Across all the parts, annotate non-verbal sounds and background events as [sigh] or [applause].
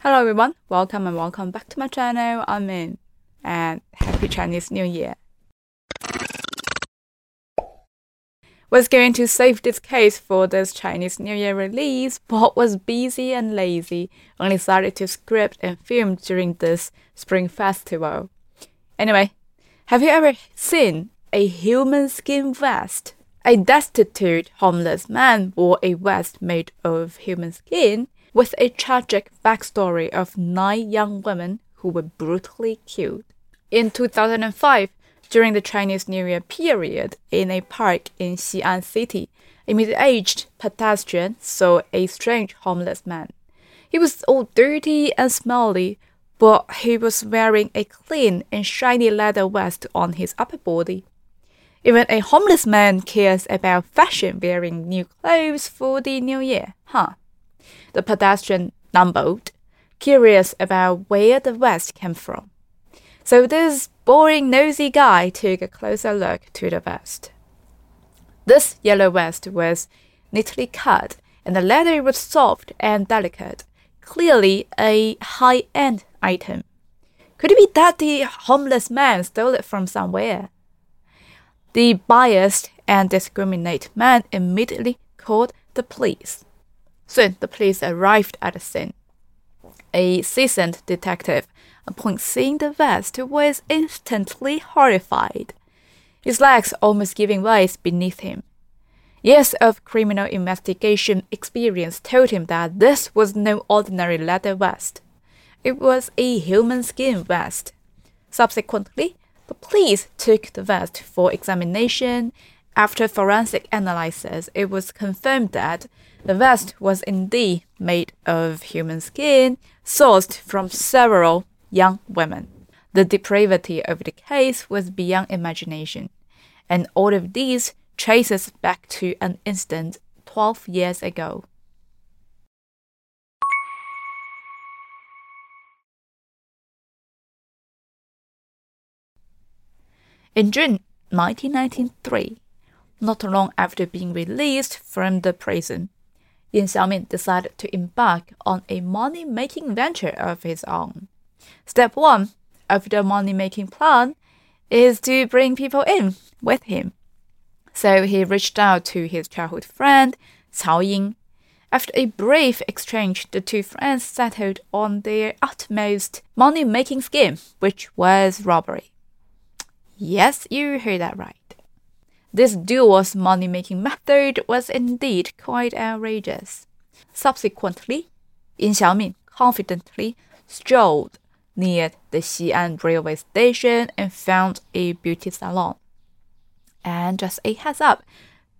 Hello everyone, welcome and welcome back to my channel. I'm Min, and Happy Chinese New Year. Was going to save this case for this Chinese New Year release, but was busy and lazy, only started to script and film during this Spring Festival. Anyway, have you ever seen a human skin vest? A destitute homeless man wore a vest made of human skin with a tragic backstory of nine young women who were brutally killed. In 2005, during the Chinese New Year period, in a park in Xi'an City, a middle-aged pedestrian saw a strange homeless man. He was all dirty and smelly, but he was wearing a clean and shiny leather vest on his upper body. Even a homeless man cares about fashion wearing new clothes for the new year, huh? The pedestrian mumbled, curious about where the vest came from. So this boring, nosy guy took a closer look to the vest. This yellow vest was neatly cut, and the leather was soft and delicate, clearly a high end item. Could it be that the homeless man stole it from somewhere? The biased and discriminate man immediately called the police. Soon the police arrived at the scene. A seasoned detective upon seeing the vest, was instantly horrified, his legs almost giving way beneath him. Years of criminal investigation experience told him that this was no ordinary leather vest. It was a human skin vest. Subsequently, the police took the vest for examination. After forensic analysis, it was confirmed that the vest was indeed made of human skin, sourced from several young women. The depravity of the case was beyond imagination, and all of these traces back to an incident 12 years ago. In June 1993, not long after being released from the prison, Yan Xiaomin decided to embark on a money making venture of his own. Step one of the money making plan is to bring people in with him. So he reached out to his childhood friend, Cao Ying. After a brief exchange, the two friends settled on their utmost money making scheme, which was robbery. Yes, you heard that right. This duo's money making method was indeed quite outrageous. Subsequently, Yin Xiaomin confidently strolled near the Xi'an railway station and found a beauty salon. And just a heads up,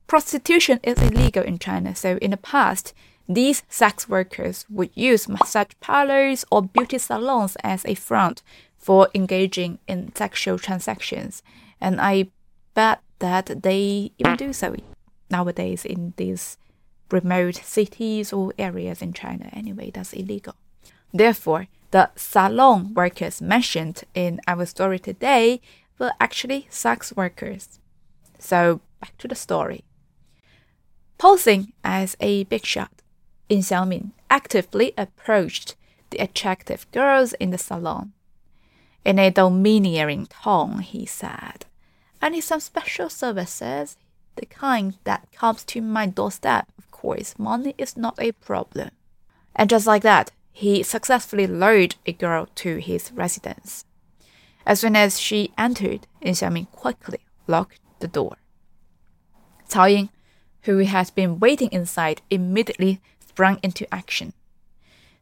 prostitution is illegal in China, so in the past, these sex workers would use massage parlors or beauty salons as a front for engaging in sexual transactions. And I bet that they even do so nowadays in these remote cities or areas in China. Anyway, that's illegal. Therefore, the salon workers mentioned in our story today were actually sex workers. So, back to the story. Posing as a big shot, Yin Xiaomin actively approached the attractive girls in the salon. In a domineering tone, he said, I need some special services, the kind that comes to my doorstep. Of course, money is not a problem. And just like that, he successfully lured a girl to his residence. As soon as she entered, Yin Xiaomin quickly locked the door. Cao Ying, who had been waiting inside, immediately sprang into action.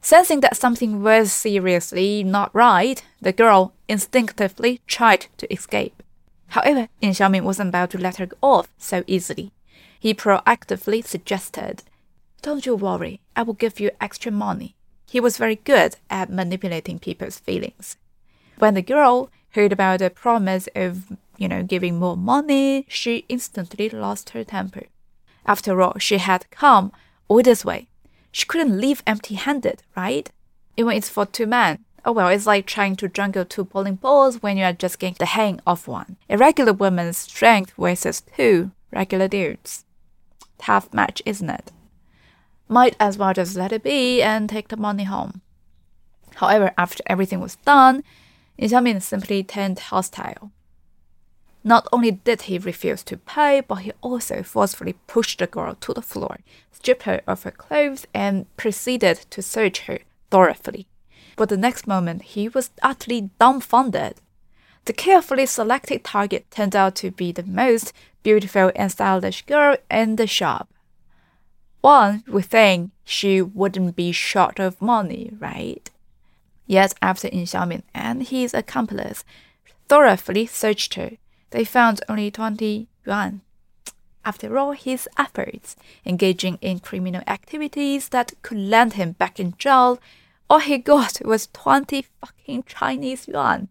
Sensing that something was seriously not right, the girl instinctively tried to escape. However, Yin Xiaomin wasn't about to let her go off so easily. He proactively suggested, Don't you worry, I will give you extra money. He was very good at manipulating people's feelings. When the girl heard about the promise of, you know, giving more money, she instantly lost her temper. After all, she had come all this way. She couldn't leave empty handed, right? Even if it's for two men. Oh well, it's like trying to juggle two bowling balls when you are just getting the hang of one. A regular woman's strength versus two regular dudes. Tough match, isn't it? might as well just let it be and take the money home. However, after everything was done, Yin Xiaomin simply turned hostile. Not only did he refuse to pay, but he also forcefully pushed the girl to the floor, stripped her of her clothes, and proceeded to search her thoroughly. But the next moment, he was utterly dumbfounded. The carefully selected target turned out to be the most beautiful and stylish girl in the shop. One would think she wouldn't be short of money, right? Yet after Yin Xiaomin and his accomplice thoroughly searched her, they found only 20 yuan. After all his efforts, engaging in criminal activities that could land him back in jail, all he got was 20 fucking Chinese yuan.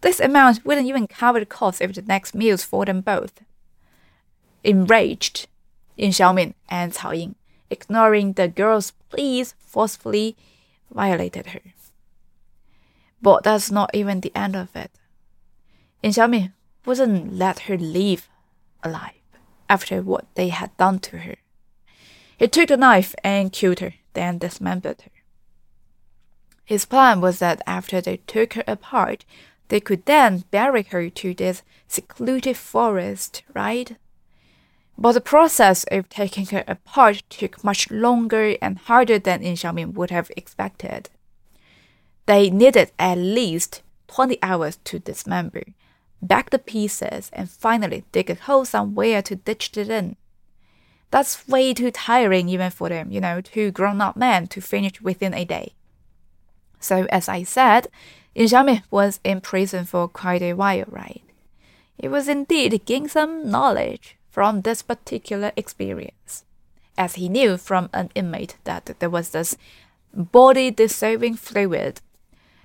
This amount wouldn't even cover the cost of the next meals for them both. Enraged, Yin Xiaomin and Cao Ying, ignoring the girl's pleas, forcefully violated her. But that's not even the end of it. Yin Xiaomin wouldn't let her leave alive after what they had done to her. He took the knife and killed her, then dismembered her. His plan was that after they took her apart, they could then bury her to this secluded forest, right? But the process of taking her apart took much longer and harder than Yin Xiaomin would have expected. They needed at least 20 hours to dismember, back the pieces, and finally dig a hole somewhere to ditch it in. That's way too tiring even for them, you know, two grown up men to finish within a day. So, as I said, Yin Xiaomin was in prison for quite a while, right? He was indeed gaining some knowledge from this particular experience, as he knew from an inmate that there was this body dissolving fluid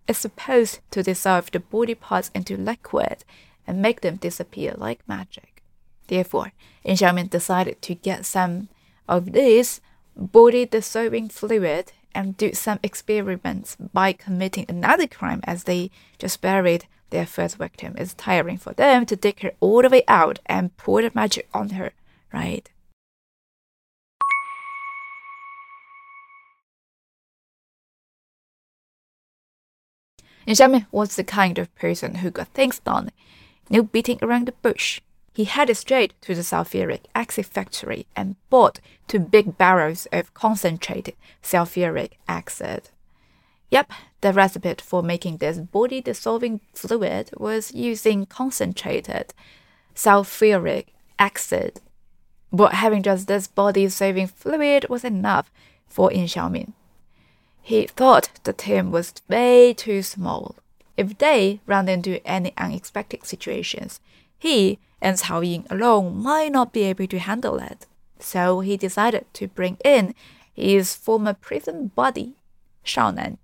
It's supposed to dissolve the body parts into liquid and make them disappear like magic. Therefore, Yin Xiaomin decided to get some of this body dissolving fluid and do some experiments by committing another crime as they just buried their first victim. It's tiring for them to dig her all the way out and pour the magic on her, right? Yin Xiaomin was the kind of person who got things done, no beating around the bush. He headed straight to the sulfuric acid factory and bought two big barrels of concentrated sulfuric acid. Yep, the recipe for making this body dissolving fluid was using concentrated sulfuric acid. But having just this body dissolving fluid was enough for Yin Xiaomin. He thought the team was way too small. If they ran into any unexpected situations, he and Cao Ying alone might not be able to handle it. So he decided to bring in his former prison buddy, Shao Nan.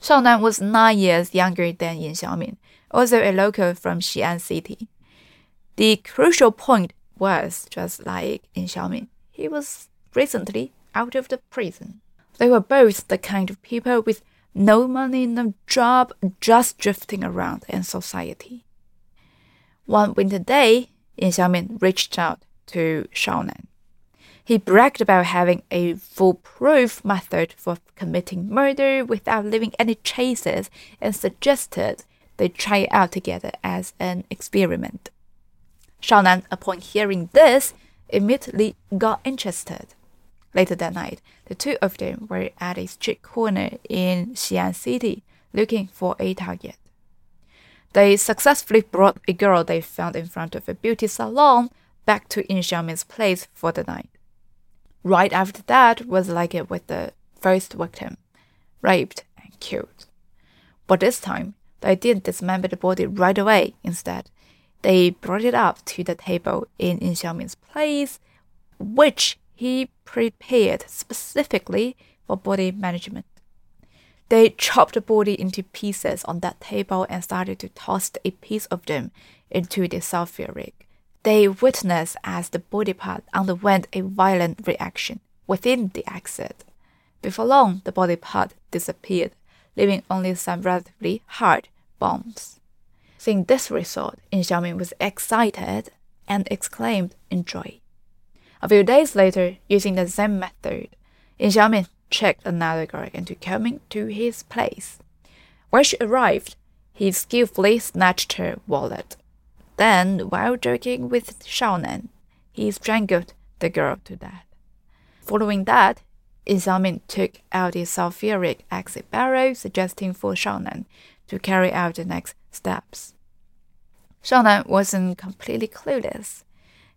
Shao Nan was nine years younger than Yin Xiaomin, also a local from Xi'an City. The crucial point was just like Yin Xiaomin, he was recently out of the prison. They were both the kind of people with no money, no job, just drifting around in society. One winter day, Yin Xiaomin reached out to Shao Nan. He bragged about having a foolproof method for committing murder without leaving any traces and suggested they try it out together as an experiment. Shao Nan, upon hearing this, immediately got interested. Later that night, the two of them were at a street corner in Xi'an City looking for a target. They successfully brought a girl they found in front of a beauty salon back to Yin Xiaomin's place for the night. Right after that was like it with the first victim, raped and killed. But this time, they didn't dismember the body right away. Instead, they brought it up to the table in Yin Xiaomin's place, which he prepared specifically for body management. They chopped the body into pieces on that table and started to toss a piece of them into the sulfuric. They witnessed as the body part underwent a violent reaction within the acid. Before long, the body part disappeared, leaving only some relatively hard bones. Seeing this result, Xiaomin was excited and exclaimed in joy. A few days later, using the same method, Xiaomin tricked another girl into coming to his place. When she arrived, he skillfully snatched her wallet. Then, while joking with Shaonan, he strangled the girl to death. Following that, Xiaomin took out the sulfuric acid barrel, suggesting for Shaonan to carry out the next steps. Shaonan wasn't completely clueless.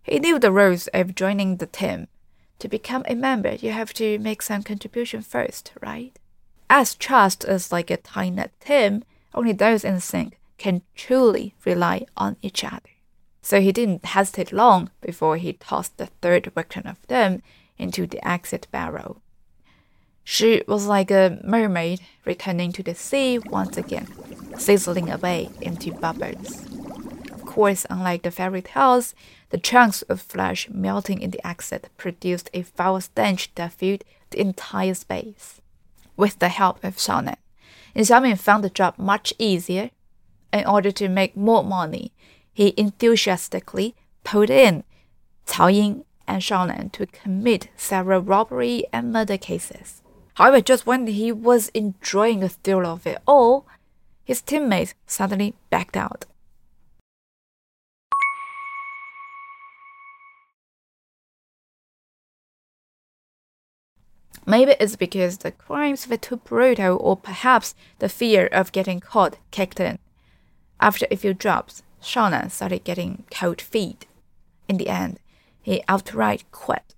He knew the rules of joining the team. To become a member, you have to make some contribution first, right? As trust is like a tight knit team, only those in sync can truly rely on each other. So he didn't hesitate long before he tossed the third victim of them into the acid barrel. She was like a mermaid returning to the sea once again, sizzling away into bubbles. Course, unlike the fairy tales, the chunks of flesh melting in the acid produced a foul stench that filled the entire space. With the help of Shaonan, Xiaomin found the job much easier. In order to make more money, he enthusiastically pulled in Cao Ying and Shaonan to commit several robbery and murder cases. However, just when he was enjoying the thrill of it all, his teammates suddenly backed out. Maybe it's because the crimes were too brutal, or perhaps the fear of getting caught kicked in. After a few drops, Shaonan started getting cold feet. In the end, he outright quit.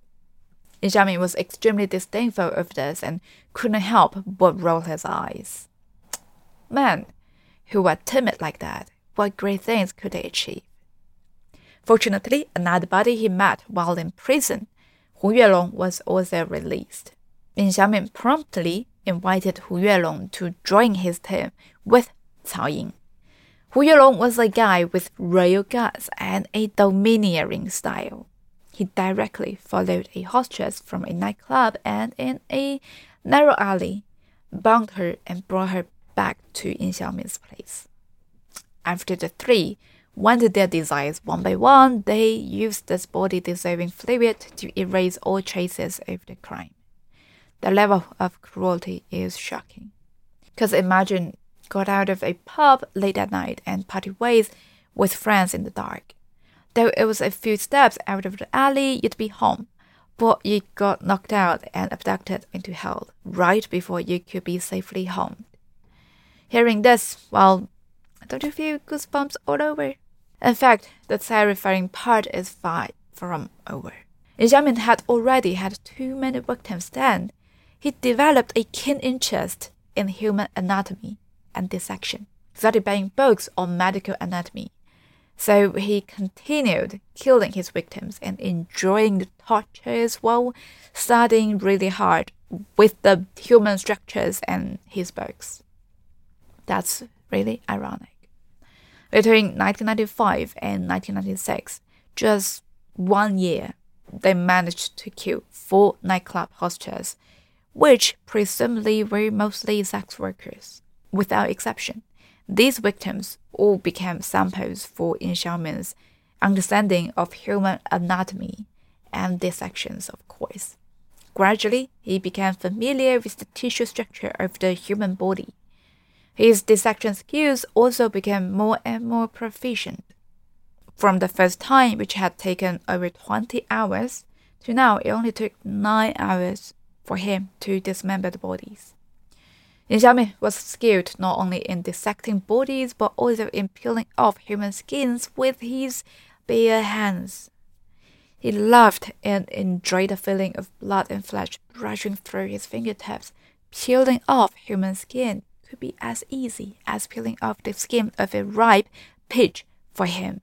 Xiaomin was extremely disdainful of this and couldn't help but roll his eyes. Men who were timid like that, what great things could they achieve? Fortunately, another body he met while in prison, Hu Yuelong, was also released. Xiaomin promptly invited Hu Yuelong to join his team with Cao Ying. Hu Yuelong was a guy with royal guts and a domineering style. He directly followed a hostess from a nightclub and in a narrow alley, bound her and brought her back to Yin Xiaomin's place. After the three went their desires one by one, they used this body dissolving fluid to erase all traces of the crime. The level of cruelty is shocking. Because imagine got out of a pub late at night and parted ways with friends in the dark. Though it was a few steps out of the alley, you'd be home. But you got knocked out and abducted into hell right before you could be safely home. Hearing this, well, don't you feel goosebumps all over? In fact, the terrifying part is far from over. Xiaomin had already had too many victims then, he developed a keen interest in human anatomy and dissection, started buying books on medical anatomy. So he continued killing his victims and enjoying the tortures while studying really hard with the human structures and his books. That's really ironic. Between 1995 and 1996, just one year, they managed to kill four nightclub hostesses which presumably were mostly sex workers. Without exception, these victims all became samples for Yin Xiaomin's understanding of human anatomy and dissections, of course. Gradually, he became familiar with the tissue structure of the human body. His dissection skills also became more and more proficient. From the first time, which had taken over 20 hours, to now it only took 9 hours for him to dismember the bodies. Xiaomin was skilled not only in dissecting bodies but also in peeling off human skins with his bare hands. He loved and enjoyed the feeling of blood and flesh rushing through his fingertips. Peeling off human skin could be as easy as peeling off the skin of a ripe peach for him.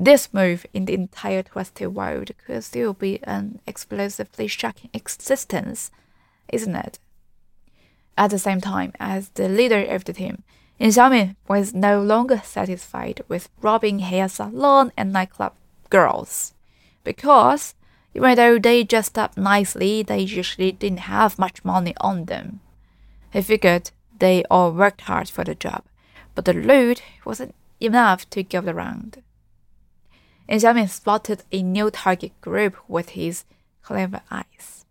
This move in the entire twisted world could still be an explosively shocking existence, isn't it? At the same time, as the leader of the team, Xiaomin was no longer satisfied with robbing hair salon and nightclub girls, because even though they dressed up nicely, they usually didn't have much money on them. He figured they all worked hard for the job, but the loot wasn't enough to go around Xiaomin spotted a new target group with his clever eyes.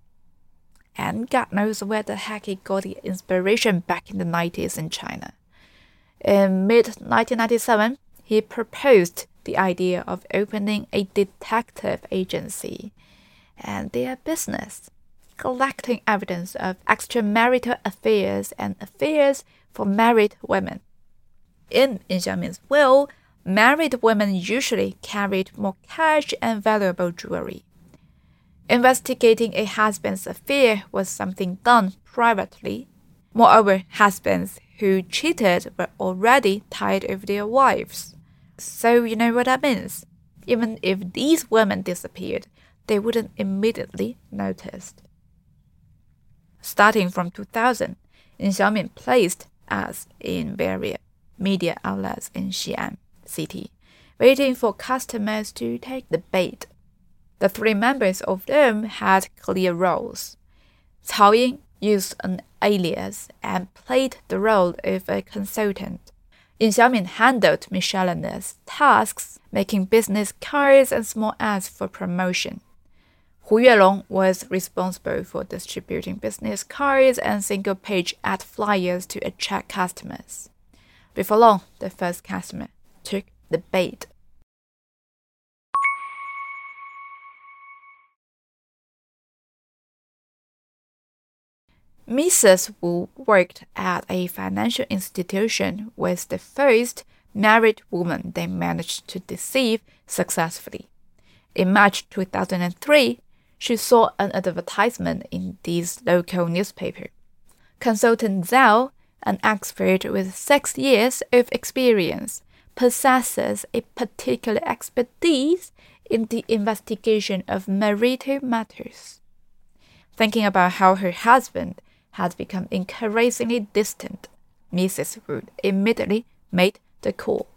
and God knows where the heck he got the inspiration back in the 90s in China. In mid 1997, he proposed the idea of opening a detective agency and their business, collecting evidence of extramarital affairs and affairs for married women. In Yin Xiaomin's will, married women usually carried more cash and valuable jewelry. Investigating a husband's affair was something done privately. Moreover, husbands who cheated were already tired of their wives. So you know what that means. Even if these women disappeared, they wouldn't immediately notice. Starting from 2000, Yin Xiaomin placed ads in various media outlets in Xi'an city, waiting for customers to take the bait. The three members of them had clear roles. Cao Ying used an alias and played the role of a consultant. Yin Xiaomin handled miscellaneous tasks, making business cards and small ads for promotion. Hu Yuelong was responsible for distributing business cards and single page ad flyers to attract customers. Before long, the first customer took the bait. Mrs. Wu worked at a financial institution was the first married woman they managed to deceive successfully. In March 2003, she saw an advertisement in this local newspaper. Consultant Zhao, an expert with six years of experience, possesses a particular expertise in the investigation of marital matters. Thinking about how her husband had become increasingly distant, Mrs. Wu immediately made the call.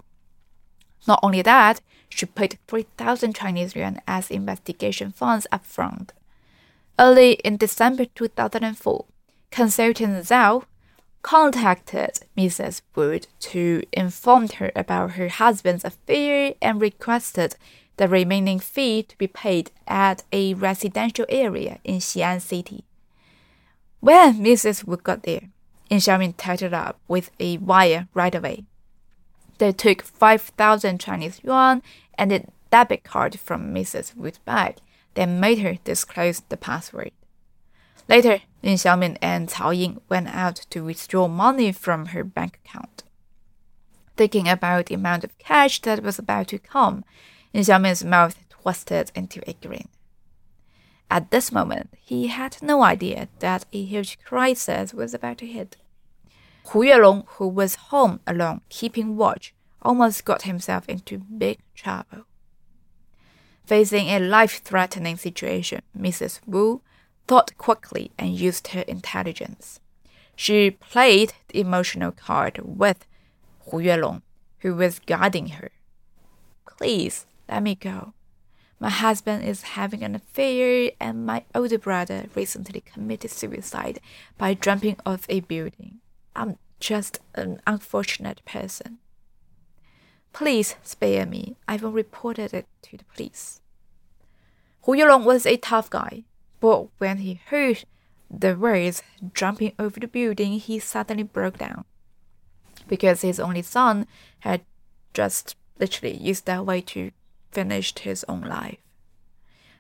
Not only that, she paid 3,000 Chinese yuan as investigation funds upfront. Early in December 2004, consultant Zhao contacted Mrs. Wu to inform her about her husband's affair and requested the remaining fee to be paid at a residential area in Xi'an City. When Mrs. Wu got there, Xiaomin tied it up with a wire right away. They took 5,000 Chinese yuan and a debit card from Mrs. Wu's bag, then made her disclose the password. Later, Yin Xiaomin and Cao Ying went out to withdraw money from her bank account. Thinking about the amount of cash that was about to come, Yin Xiaomin's mouth twisted into a grin. At this moment, he had no idea that a huge crisis was about to hit. Hu Yuelong, who was home alone keeping watch, almost got himself into big trouble. Facing a life threatening situation, Mrs. Wu thought quickly and used her intelligence. She played the emotional card with Hu Yuelong, who was guarding her. Please let me go. My husband is having an affair, and my older brother recently committed suicide by jumping off a building. I'm just an unfortunate person. Please spare me. I will report it to the police. Hu Yuelong was a tough guy, but when he heard the words jumping over the building, he suddenly broke down. Because his only son had just literally used that way to finish his own life.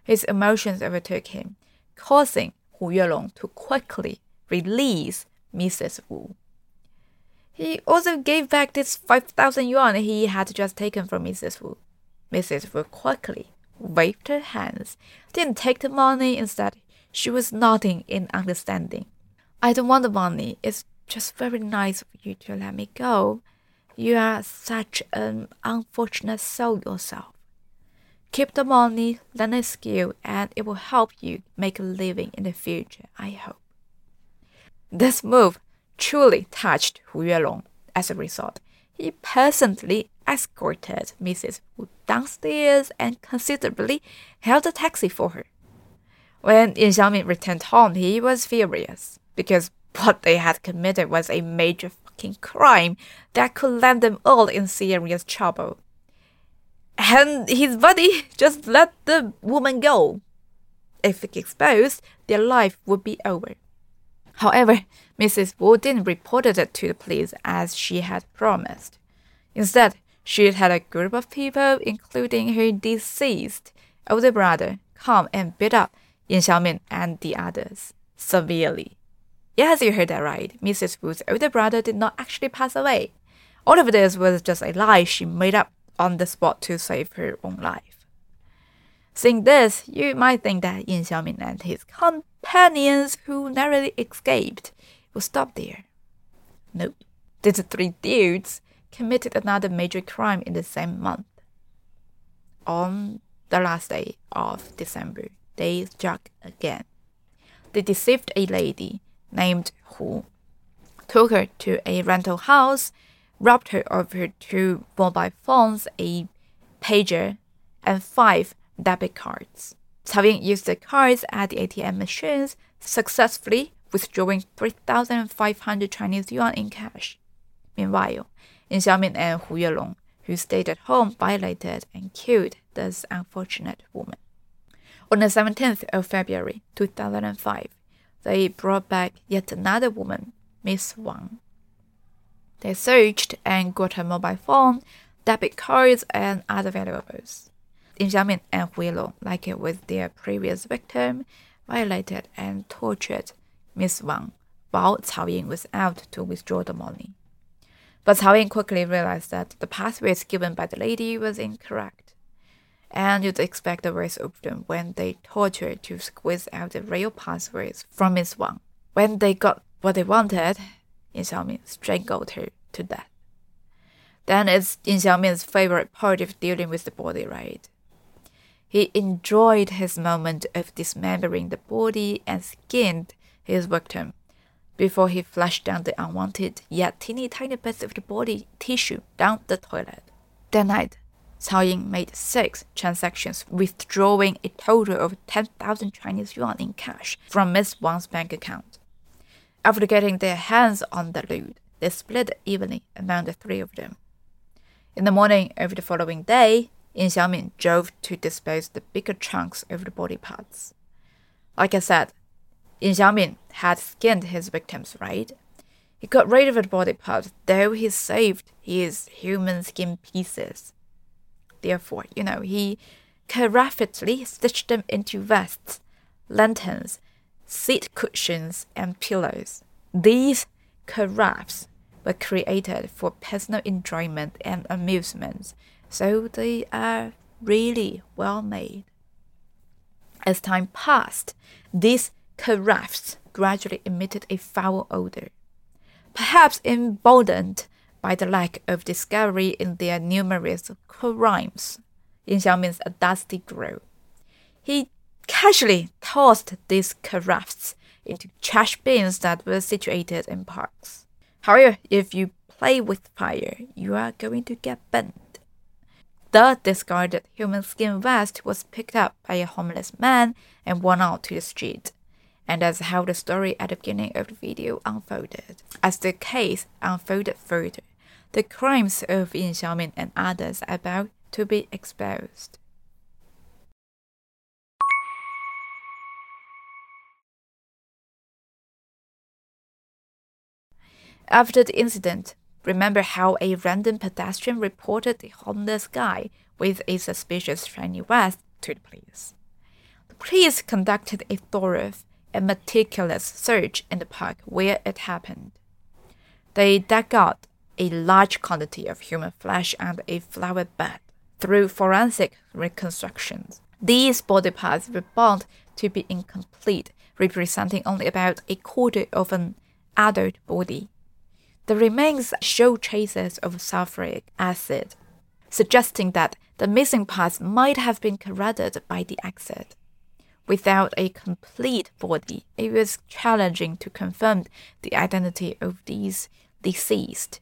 His emotions overtook him, causing Hu Yuelong to quickly release Mrs. Wu. He also gave back this 5,000 yuan he had just taken from Mrs. Wu. Mrs. Wu quickly waved her hands, didn't take the money, instead, she was nodding in understanding. I don't want the money, it's just very nice of you to let me go. You are such an unfortunate soul yourself. Keep the money, learn a skill, and it will help you make a living in the future, I hope. This move truly touched Hu Yuelong. As a result, he personally escorted Mrs. downstairs and considerably held a taxi for her. When Yin Xiaomin returned home, he was furious because what they had committed was a major fucking crime that could land them all in serious trouble and his buddy [laughs] just let the woman go. if exposed, their life would be over. However, Mrs. Wu didn't report it to the police as she had promised. Instead, she had a group of people, including her deceased older brother, come and beat up Yin Xiaomin and the others severely. Yes, you heard that right. Mrs. Wu's older brother did not actually pass away. All of this was just a lie she made up on the spot to save her own life. Seeing this, you might think that Yin Xiaomin and his companions who narrowly escaped will stop there. Nope. These three dudes committed another major crime in the same month. On the last day of December, they struck again. They deceived a lady named Hu, took her to a rental house, robbed her of her two mobile phones, a pager, and five debit cards. Cao Ying used the cards at the ATM machines, successfully withdrawing 3,500 Chinese yuan in cash. Meanwhile, Yin Xiaomin and Hu Yuelong, who stayed at home, violated and killed this unfortunate woman. On the 17th of February 2005, they brought back yet another woman, Miss Wang. They searched and got her mobile phone, debit cards, and other valuables. Yin Xiaomin and Hu Yuelong, like with their previous victim, violated and tortured Miss Wang while Cao Ying was out to withdraw the money. But Cao Ying quickly realized that the passwords given by the lady was incorrect. And you'd expect the worst of them when they tortured to squeeze out the real passwords from Miss Wang. When they got what they wanted, Yin Xiaomin strangled her to death. Then it's Yin Xiaomin's favorite part of dealing with the body, right? He enjoyed his moment of dismembering the body and skinned his victim before he flushed down the unwanted yet teeny tiny bits of the body tissue down the toilet. That night, Cao Ying made six transactions, withdrawing a total of 10,000 Chinese yuan in cash from Miss Wang's bank account. After getting their hands on the loot, they split evenly among the three of them. In the morning of the following day, Yin Xiaomin drove to dispose the bigger chunks of the body parts. Like I said, Yin Xiaomin had skinned his victims, right? He got rid of the body parts, though he saved his human skin pieces. Therefore, you know, he carafately stitched them into vests, lanterns, seat cushions, and pillows. These carafes were created for personal enjoyment and amusement, so they are really well made. As time passed, these carafes gradually emitted a foul odor, perhaps emboldened by the lack of discovery in their numerous crimes. Yin Xiaomin's a dusty grow. He casually tossed these carafes into trash bins that were situated in parks. However, if you play with fire, you are going to get burned. The discarded human skin vest was picked up by a homeless man and worn out to the street and that's how the story at the beginning of the video unfolded. As the case unfolded further, the crimes of Yin Xiaomin and others are about to be exposed. After the incident, remember how a random pedestrian reported the homeless guy with a suspicious shiny vest to the police. The police conducted a thorough a meticulous search in the park where it happened. They dug out a large quantity of human flesh and a flower bed. Through forensic reconstructions, these body parts were found to be incomplete, representing only about a quarter of an adult body. The remains show traces of sulfuric acid, suggesting that the missing parts might have been corroded by the acid. Without a complete body, it was challenging to confirm the identity of these deceased.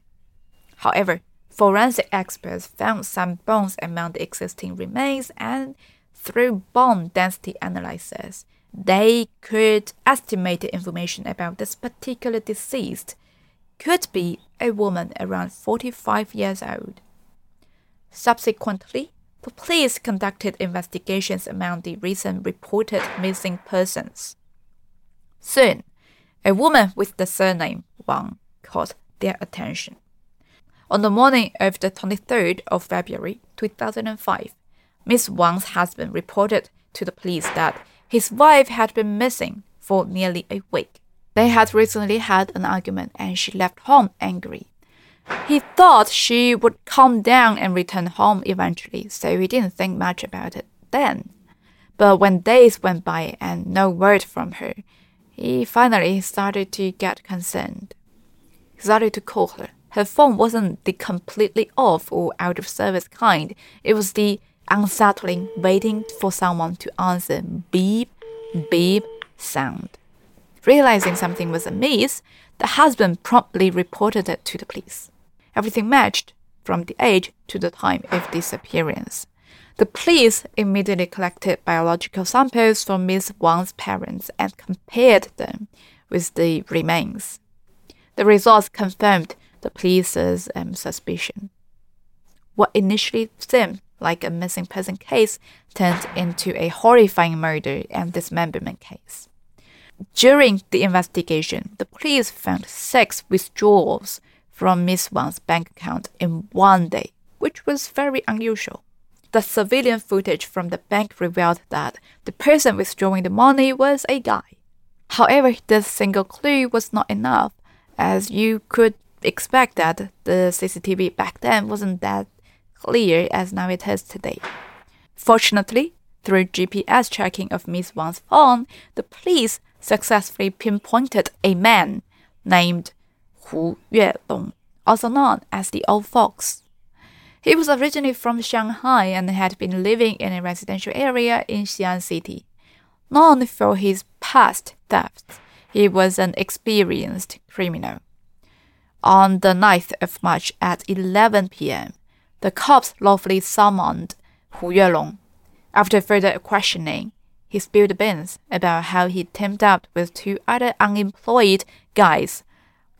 However, forensic experts found some bones among the existing remains, and through bone density analysis, they could estimate the information about this particular deceased could be a woman around 45 years old. Subsequently, the police conducted investigations among the recent reported missing persons. Soon, a woman with the surname Wang caught their attention. On the morning of the 23rd of February 2005, Miss Wang's husband reported to the police that his wife had been missing for nearly a week. They had recently had an argument and she left home angry. He thought she would calm down and return home eventually, so he didn't think much about it then. But when days went by and no word from her, he finally started to get concerned. He started to call her. Her phone wasn't the completely off or out of service kind, it was the unsettling, waiting for someone to answer beep, beep sound. Realizing something was amiss, the husband promptly reported it to the police. Everything matched from the age to the time of disappearance. The police immediately collected biological samples from Miss Wang's parents and compared them with the remains. The results confirmed the police's um, suspicion. What initially seemed like a missing person case turned into a horrifying murder and dismemberment case. During the investigation, the police found six withdrawals from Miss Wang's bank account in one day, which was very unusual. The surveillance footage from the bank revealed that the person withdrawing the money was a guy. However, this single clue was not enough, as you could expect that the CCTV back then wasn't that clear as now it is today. Fortunately, through GPS tracking of Miss Wang's phone, the police successfully pinpointed a man named Hu Yuelong, also known as the Old Fox. He was originally from Shanghai and had been living in a residential area in Xi'an City. Known for his past thefts, he was an experienced criminal. On the 9th of March at 11 p.m., the cops lawfully summoned Hu Yuelong. After further questioning, he spilled the beans about how he teamed up with two other unemployed guys,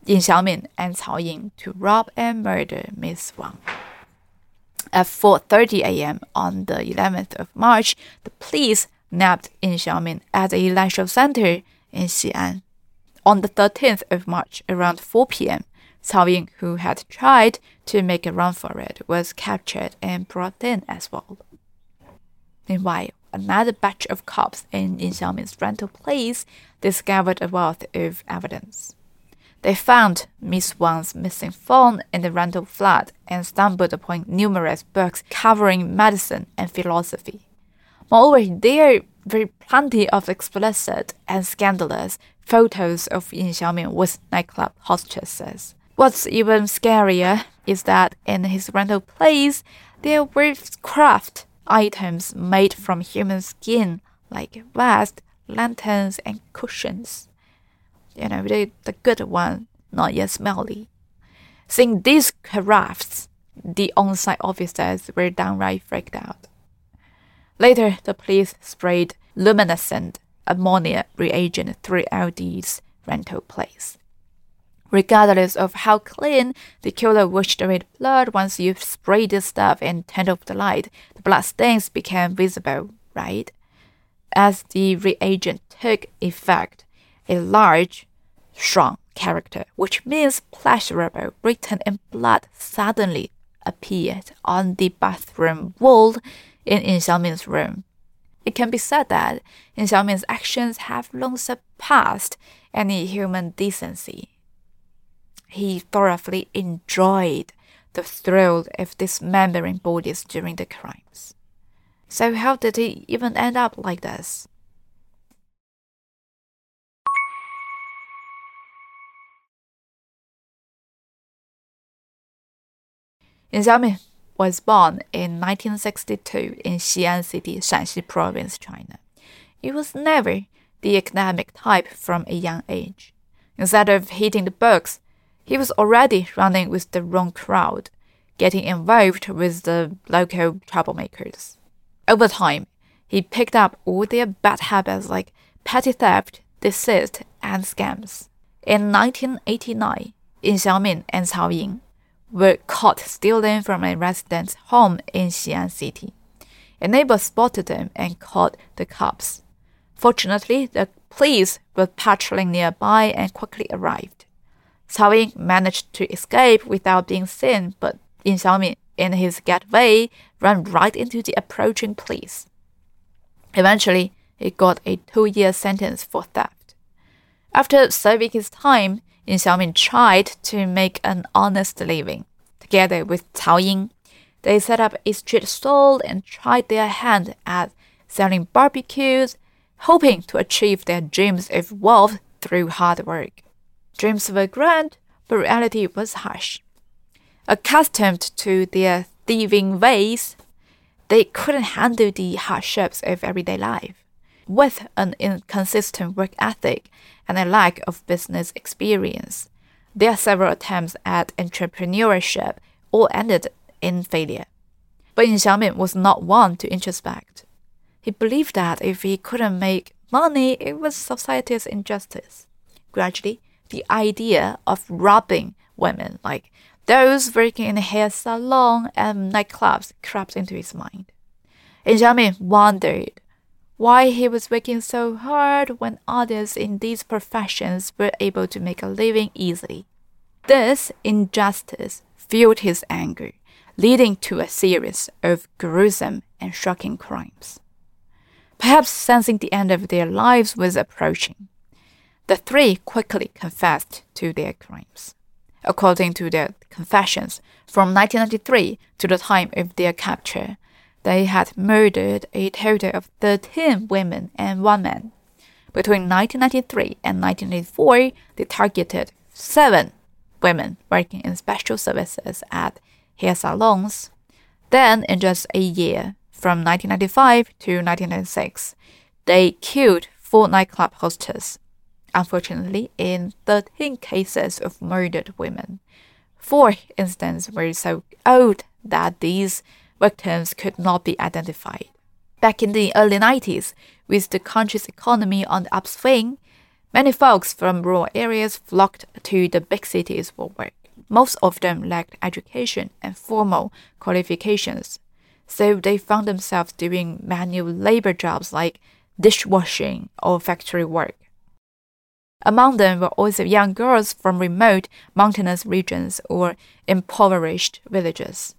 Yin Xiaomin and Cao Ying, to rob and murder Miss Wang. At 4:30 a.m. on the 11th of March, the police nabbed Yin Xiaomin at a electoral center in Xi'an. On the 13th of March, around 4 p.m., Cao Ying, who had tried to make a run for it, was captured and brought in as well. Meanwhile, another batch of cops in Yin Xiaomin's rental place discovered a wealth of evidence. They found Miss Wang's missing phone in the rental flat and stumbled upon numerous books covering medicine and philosophy. Moreover, there were plenty of explicit and scandalous photos of Yin Xiaomin with nightclub hostesses. What's even scarier is that in his rental place, there were craft items made from human skin, like vests, lanterns, and cushions. You know, the, the good one, not yet smelly. Seeing these crafts, the on site officers were downright freaked out. Later, the police sprayed luminescent ammonia reagent throughout this rental place. Regardless of how clean the killer washed away the blood, once you spray the stuff and turned off the light, the blood stains became visible, right? As the reagent took effect, a large, strong character, which means pleasurable, written in blood, suddenly appeared on the bathroom wall in Yin Xiaomin's room. It can be said that Yin Xiaomin's actions have long surpassed any human decency he thoroughly enjoyed the thrill of dismembering bodies during the crimes. So, how did he even end up like this? Yin Xiaomin was born in 1962 in Xi'an City, Shanxi Province, China. He was never the academic type from a young age. Instead of hitting the books, he was already running with the wrong crowd, getting involved with the local troublemakers. Over time, he picked up all their bad habits like petty theft, deceit, and scams. In 1989, Yin Xiaomin and Cao Ying were caught stealing from a resident's home in Xi'an City. A neighbor spotted them and called the cops. Fortunately, the police were patrolling nearby and quickly arrived. Cao managed to escape without being seen, but Yin Xiaomin, in his getaway, ran right into the approaching police. Eventually, he got a two-year sentence for theft. After serving his time, Yin Xiaomin tried to make an honest living. Together with Cao Ying, they set up a street stall and tried their hand at selling barbecues, hoping to achieve their dreams of wealth through hard work. Dreams were grand, but reality was harsh. Accustomed to their thieving ways, they couldn't handle the hardships of everyday life. With an inconsistent work ethic and a lack of business experience, their several attempts at entrepreneurship all ended in failure. But Yin Xiaomin was not one to introspect. He believed that if he couldn't make money, it was society's injustice. Gradually, the idea of robbing women, like those working in hair salon and nightclubs, crept into his mind. Yin Xiaomin wondered why he was working so hard when others in these professions were able to make a living easily. This injustice fueled his anger leading to a series of gruesome and shocking crimes. Perhaps sensing the end of their lives was approaching, the three quickly confessed to their crimes. According to their confessions, from 1993 to the time of their capture, they had murdered a total of 13 women and one man. Between 1993 and 1984, they targeted seven women working in special services at hair salons. Then, in just a year, from 1995 to 1996, they killed four nightclub hostesses. Unfortunately, in 13 cases of murdered women, four incidents were so old that these victims could not be identified. Back in the early 90s, with the country's economy on the upswing, many folks from rural areas flocked to the big cities for work. Most of them lacked education and formal qualifications, so they found themselves doing manual labor jobs like dishwashing or factory work. Among them were also young girls from remote mountainous regions or impoverished villages.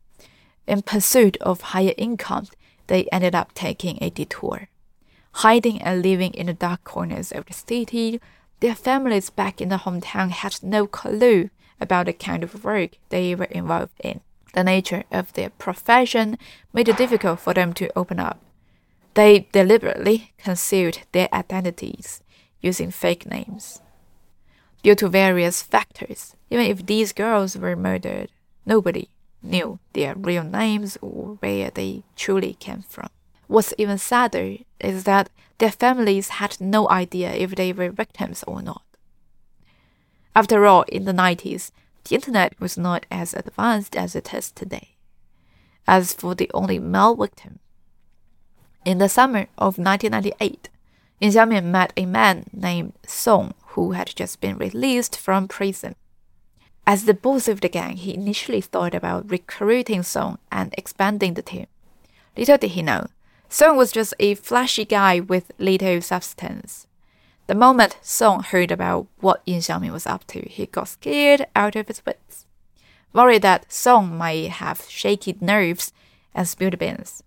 In pursuit of higher income, they ended up taking a detour. Hiding and living in the dark corners of the city, their families back in the hometown had no clue about the kind of work they were involved in. The nature of their profession made it difficult for them to open up. They deliberately concealed their identities using fake names. Due to various factors, even if these girls were murdered, nobody knew their real names or where they truly came from. What's even sadder is that their families had no idea if they were victims or not. After all, in the 90s, the internet was not as advanced as it is today. As for the only male victim, in the summer of 1998, Yin Xiaomin met a man named Song who had just been released from prison. As the boss of the gang, he initially thought about recruiting Song and expanding the team. Little did he know, Song was just a flashy guy with little substance. The moment Song heard about what Yin Xiaomin was up to, he got scared out of his wits. Worried that Song might have shaky nerves and spilled beans,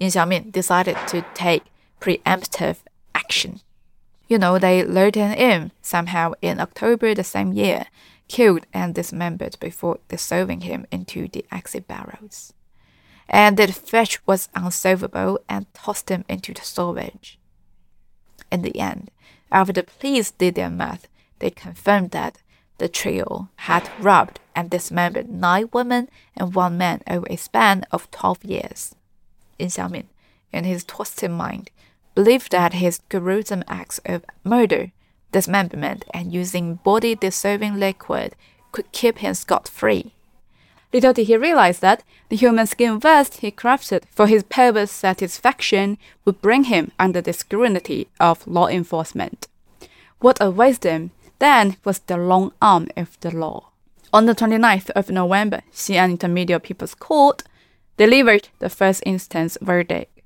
Yin Xiaomin decided to take preemptive action. You know, they lured him in somehow in October the same year, killed and dismembered before dissolving him into the acid barrels. And the fetch was unsolvable and tossed him into the storage. In the end, after the police did their math, they confirmed that the trio had robbed and dismembered nine women and one man over a span of 12 years. Yin Xiaomin, in his twisted mind, believed that his gruesome acts of murder, dismemberment, and using body dissolving liquid could keep him scot free. Little did he realize that the human skin vest he crafted for his perverse satisfaction would bring him under the scrutiny of law enforcement. What awaits wisdom then was the long arm of the law. On the 29th of November, Xi'an Intermediate People's Court, delivered the first instance verdict.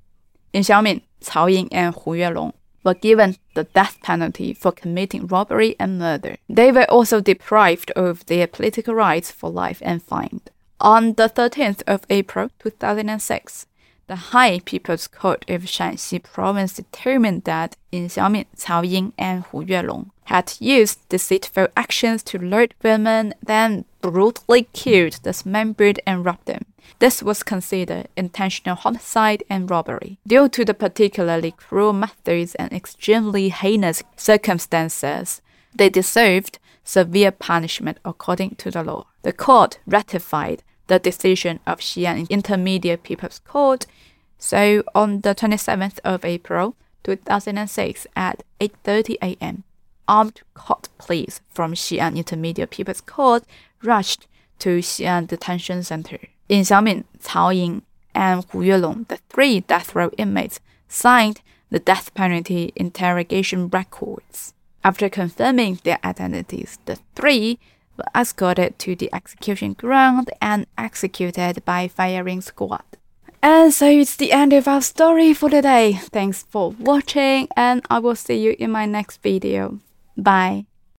Yin Xiaomin, Cao Ying and Hu Yuelong were given the death penalty for committing robbery and murder. They were also deprived of their political rights for life and fined. On the 13th of April 2006, the High People's Court of Shaanxi Province determined that Yin Xiaomin, Cao Ying, and Hu Yuelong had used deceitful actions to lure women, then brutally killed, dismembered, and robbed them. This was considered intentional homicide and robbery. Due to the particularly cruel methods and extremely heinous circumstances, they deserved severe punishment according to the law. The court ratified the decision of Xi'an Intermediate People's Court. So on the 27th of April 2006 at 8:30 a.m., armed court police from Xi'an Intermediate People's Court rushed to Xi'an Detention Center. Yin Xiaomin, Cao Ying, and Hu Yuelong, the three death row inmates, signed the death penalty interrogation records. After confirming their identities, the three were escorted to the execution ground and executed by firing squad. And so it's the end of our story for today. Thanks for watching and I will see you in my next video. Bye.